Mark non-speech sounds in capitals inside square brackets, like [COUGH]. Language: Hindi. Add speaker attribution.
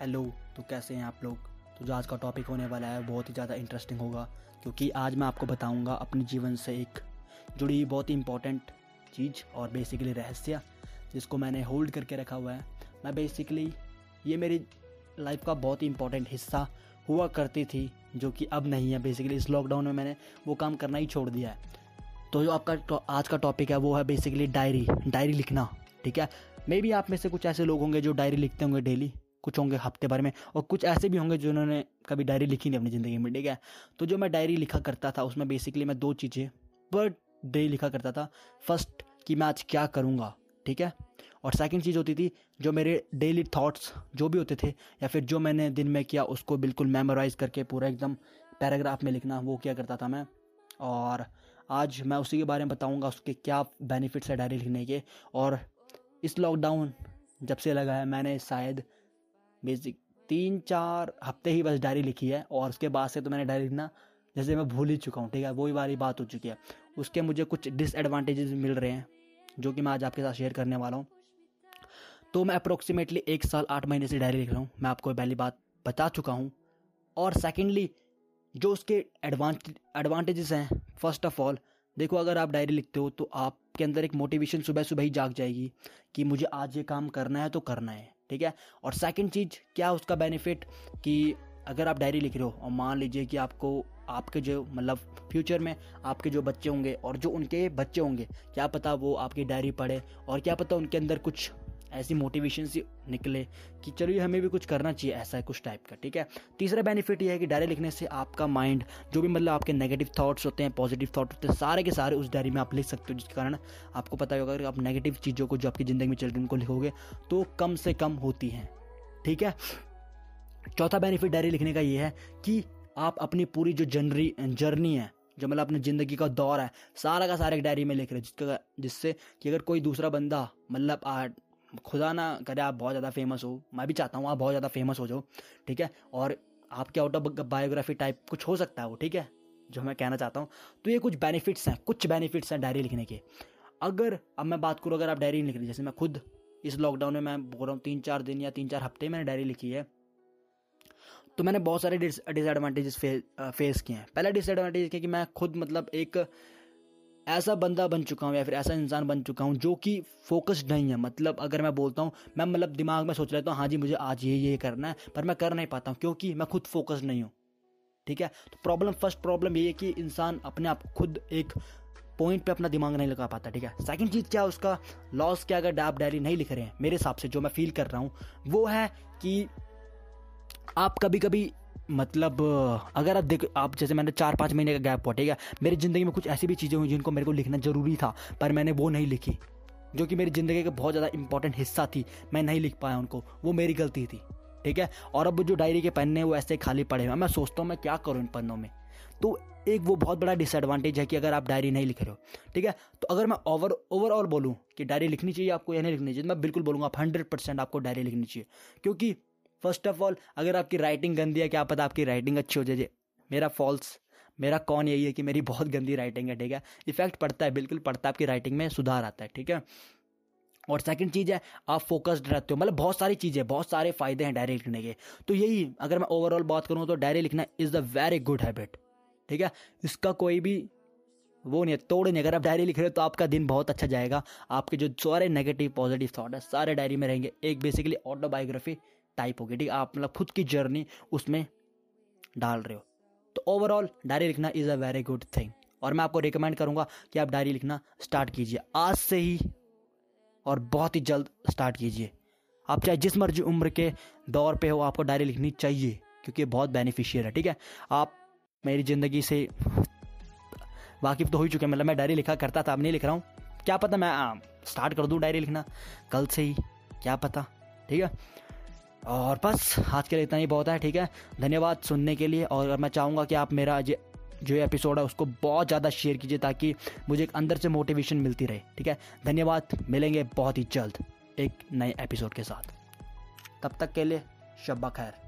Speaker 1: हेलो तो कैसे हैं आप लोग? तो जो आज का टॉपिक होने वाला है, बहुत ही ज़्यादा इंटरेस्टिंग होगा, क्योंकि आज मैं आपको बताऊँगा अपने जीवन से एक जुड़ी हुई बहुत ही इंपॉर्टेंट चीज़ और बेसिकली रहस्य, जिसको मैंने होल्ड करके रखा हुआ है। मैं बेसिकली ये मेरी लाइफ का बहुत ही इंपॉर्टेंट हिस्सा हुआ करती थी, जो कि अब नहीं है। बेसिकली इस लॉकडाउन में मैंने वो काम करना ही छोड़ दिया है। तो जो आपका आज का टॉपिक है, वो है बेसिकली डायरी डायरी लिखना, ठीक है? मे बी आप में से कुछ ऐसे लोग होंगे जो डायरी लिखते होंगे डेली कुछ होंगे हफ़्ते भर में और कुछ ऐसे भी होंगे जिन्होंने कभी डायरी लिखी नहीं अपनी ज़िंदगी में, ठीक है? तो जो मैं डायरी लिखा करता था, उसमें बेसिकली मैं दो चीज़ें पर डे लिखा करता था। फ़र्स्ट कि मैं आज क्या करूँगा, ठीक है? और सेकंड चीज़ होती थी, जो मेरे डेली थॉट्स जो भी होते थे, या फिर जो मैंने दिन में किया, उसको बिल्कुल मेमोराइज करके पूरा एकदम पैराग्राफ में लिखना, वो क्या करता था मैं। और आज मैं उसी के बारे में बताऊँगा, उसके क्या बेनिफिट्स है डायरी लिखने के। और इस लॉकडाउन जब से लगा है मैंने शायद बेसिक तीन चार हफ़्ते ही बस डायरी लिखी है और उसके बाद से तो मैंने डायरी लिखना जैसे मैं भूल ही चुका हूँ, ठीक है? वही वाली बात हो चुकी है। उसके मुझे कुछ डिसएडवांटेजेस मिल रहे हैं, जो कि मैं आज आपके साथ शेयर करने वाला हूँ। तो मैं अप्रोक्सीमेटली एक साल आठ महीने से डायरी लिख रहा हूँ। मैं आपको पहली बात बता चुका हूँ। और सेकेंडली जो उसके एडवांट एडवांटेजेस हैं फ़र्स्ट ऑफ़ ऑल देखो, अगर आप डायरी लिखते हो तो आपके अंदर एक मोटिवेशन सुबह सुबह ही जाग जाएगी कि मुझे आज ये काम करना है तो करना है। ठीक है? और सेकंड चीज़, क्या उसका बेनिफिट कि अगर आप डायरी लिख रहे हो और मान लीजिए कि आपको, आपके जो मतलब फ्यूचर में आपके जो बच्चे होंगे और जो उनके बच्चे होंगे, क्या पता वो आपकी डायरी पढ़े और क्या पता उनके अंदर कुछ ऐसी मोटिवेशन से निकले कि चलिए हमें भी कुछ करना चाहिए, ऐसा है कुछ टाइप का, ठीक है? तीसरा बेनिफिट ये है कि डायरी लिखने से आपका माइंड जो भी मतलब आपके नेगेटिव थॉट्स होते हैं पॉजिटिव थॉट होते हैं, सारे के सारे उस डायरी में आप लिख सकते हो, जिसके कारण आपको पता होगा अगर आप नेगेटिव चीज़ों को जो आपकी ज़िंदगी में चल रही है, उनको लिखोगे तो कम से कम होती हैं, ठीक है? चौथा बेनिफिट डायरी लिखने का ये है कि आप अपनी पूरी जो जनरी जर्नी है, जो मतलब अपनी ज़िंदगी का दौर है, सारा का सारा एक डायरी में लिख रहे जिसका, जिससे कि अगर कोई दूसरा बंदा मतलब खुदा ना करे आप बहुत ज़्यादा फ़ेमस हो। मैं भी चाहता हूँ आप बहुत ज़्यादा फ़ेमस हो जाओ, ठीक है? और आपके ऑटो बायोग्राफी टाइप कुछ हो सकता है वो, ठीक है? जो मैं कहना चाहता हूँ। तो ये कुछ बेनिफिट्स हैं, कुछ बेनिफिट्स हैं डायरी लिखने के। अगर, अब मैं बात करूँ, अगर आप डायरी लिख रही, जैसे मैं खुद इस लॉकडाउन में मैं बोल रहा हूँ तीन चार दिन या तीन चार हफ़्ते मैंने डायरी लिखी है तो मैंने बहुत सारे डिसएडवांटेजेस फेस किए हैं। पहला डिसएडवांटेज है कि मैं खुद मतलब एक ऐसा बंदा बन चुका हूँ या फिर ऐसा इंसान बन चुका हूँ जो कि फोकस्ड नहीं है। मतलब अगर मैं बोलता हूँ, मैं मतलब दिमाग में सोच लेता हूँ हाँ जी, मुझे आज ये ये करना है, पर मैं कर नहीं पाता हूँ क्योंकि मैं खुद फोकस्ड नहीं हूँ। ठीक है? तो प्रॉब्लम फ़र्स्ट प्रॉब्लम ये है कि इंसान अपने आप खुद एक पॉइंट पे अपना दिमाग नहीं लगा पाता, ठीक है? सेकंड चीज़ क्या उसका? लॉस क्या अगर आप डायरी नहीं लिख रहे हैं, मेरे हिसाब से जो मैं फील कर रहा हूँ, वो है कि आप कभी कभी मतलब अगर आप देख, आप जैसे मैंने चार पाँच महीने का गैप हुआ, ठीक है? मेरी ज़िंदगी में कुछ ऐसी भी चीज़ें हुई जिनको मेरे को लिखना ज़रूरी था, पर मैंने वो नहीं लिखी, जो कि मेरी ज़िंदगी का बहुत ज़्यादा इंपॉर्टेंट हिस्सा थी, मैं नहीं लिख पाया उनको, वो मेरी गलती थी, ठीक है? और अब जो डायरी के पन्ने वो ऐसे खाली पड़े हुए मैं सोचता हूँ मैं क्या करूँ इन पन्नों में। तो एक वो बहुत बड़ा डिसएडवांटेज है कि अगर आप डायरी नहीं लिख रहे हो, ठीक है? तो अगर मैं ओवर ओवरऑल बोलूँ कि डायरी लिखनी चाहिए आपको या नहीं लिखनी चाहिए, मैं बिल्कुल बोलूँगा आप हंड्रेड परसेंट आपको डायरी लिखनी चाहिए, क्योंकि फ़र्स्ट ऑफ़ ऑल अगर आपकी राइटिंग गंदी है, क्या पता आपकी राइटिंग अच्छी हो जाए मेरा फॉल्स मेरा कौन यही है कि मेरी [LAUGHS] बहुत गंदी राइटिंग है, ठीक है? इफ़ेक्ट पड़ता है, बिल्कुल पड़ता है, आपकी राइटिंग में सुधार आता है, ठीक है? और सेकंड चीज़ है, आप फोकस्ड रहते हो मतलब बहुत सारी चीज़ें, बहुत सारे फ़ायदे हैं डायरी लिखने के। तो यही, अगर मैं ओवरऑल बात करूँ तो डायरी लिखना is the very good habit ठीक है? इसका कोई भी वो नहीं है, तोड़ नहीं। अगर आप डायरी लिख रहे हो तो आपका दिन बहुत अच्छा जाएगा। आपके जो सारे नेगेटिव पॉजिटिव थॉट है, सारे डायरी में रहेंगे। एक बेसिकली ऑटोबायोग्राफी टाइप होगी, ठीक है? आप मतलब खुद की जर्नी उसमें डाल रहे हो। तो ओवरऑल डायरी लिखना is a very good thing और मैं आपको रिकमेंड करूँगा कि आप डायरी लिखना स्टार्ट कीजिए। आज से ही और बहुत ही जल्द स्टार्ट कीजिए। आप चाहे जिस मर्ज़ी उम्र के दौर पे हो, आपको डायरी लिखनी चाहिए, क्योंकि बहुत बेनिफिशियल है, ठीक है? आप मेरी ज़िंदगी से वाकिफ तो हो ही चुके हैं मतलब मैं डायरी लिखा करता था, अब नहीं लिख रहा हूँ। क्या पता मैं स्टार्ट कर दूँ डायरी लिखना? कल से ही, क्या पता, ठीक है? और बस, आज के लिए इतना ही बहुत है, ठीक है? धन्यवाद सुनने के लिए, और मैं चाहूँगा कि आप मेरा जो एपिसोड है, उसको बहुत ज़्यादा शेयर कीजिए, ताकि मुझे एक अंदर से मोटिवेशन मिलती रहे, ठीक है? धन्यवाद, मिलेंगे बहुत ही जल्द एक नए एपिसोड के साथ। तब तक के लिए, शब्बा खैर।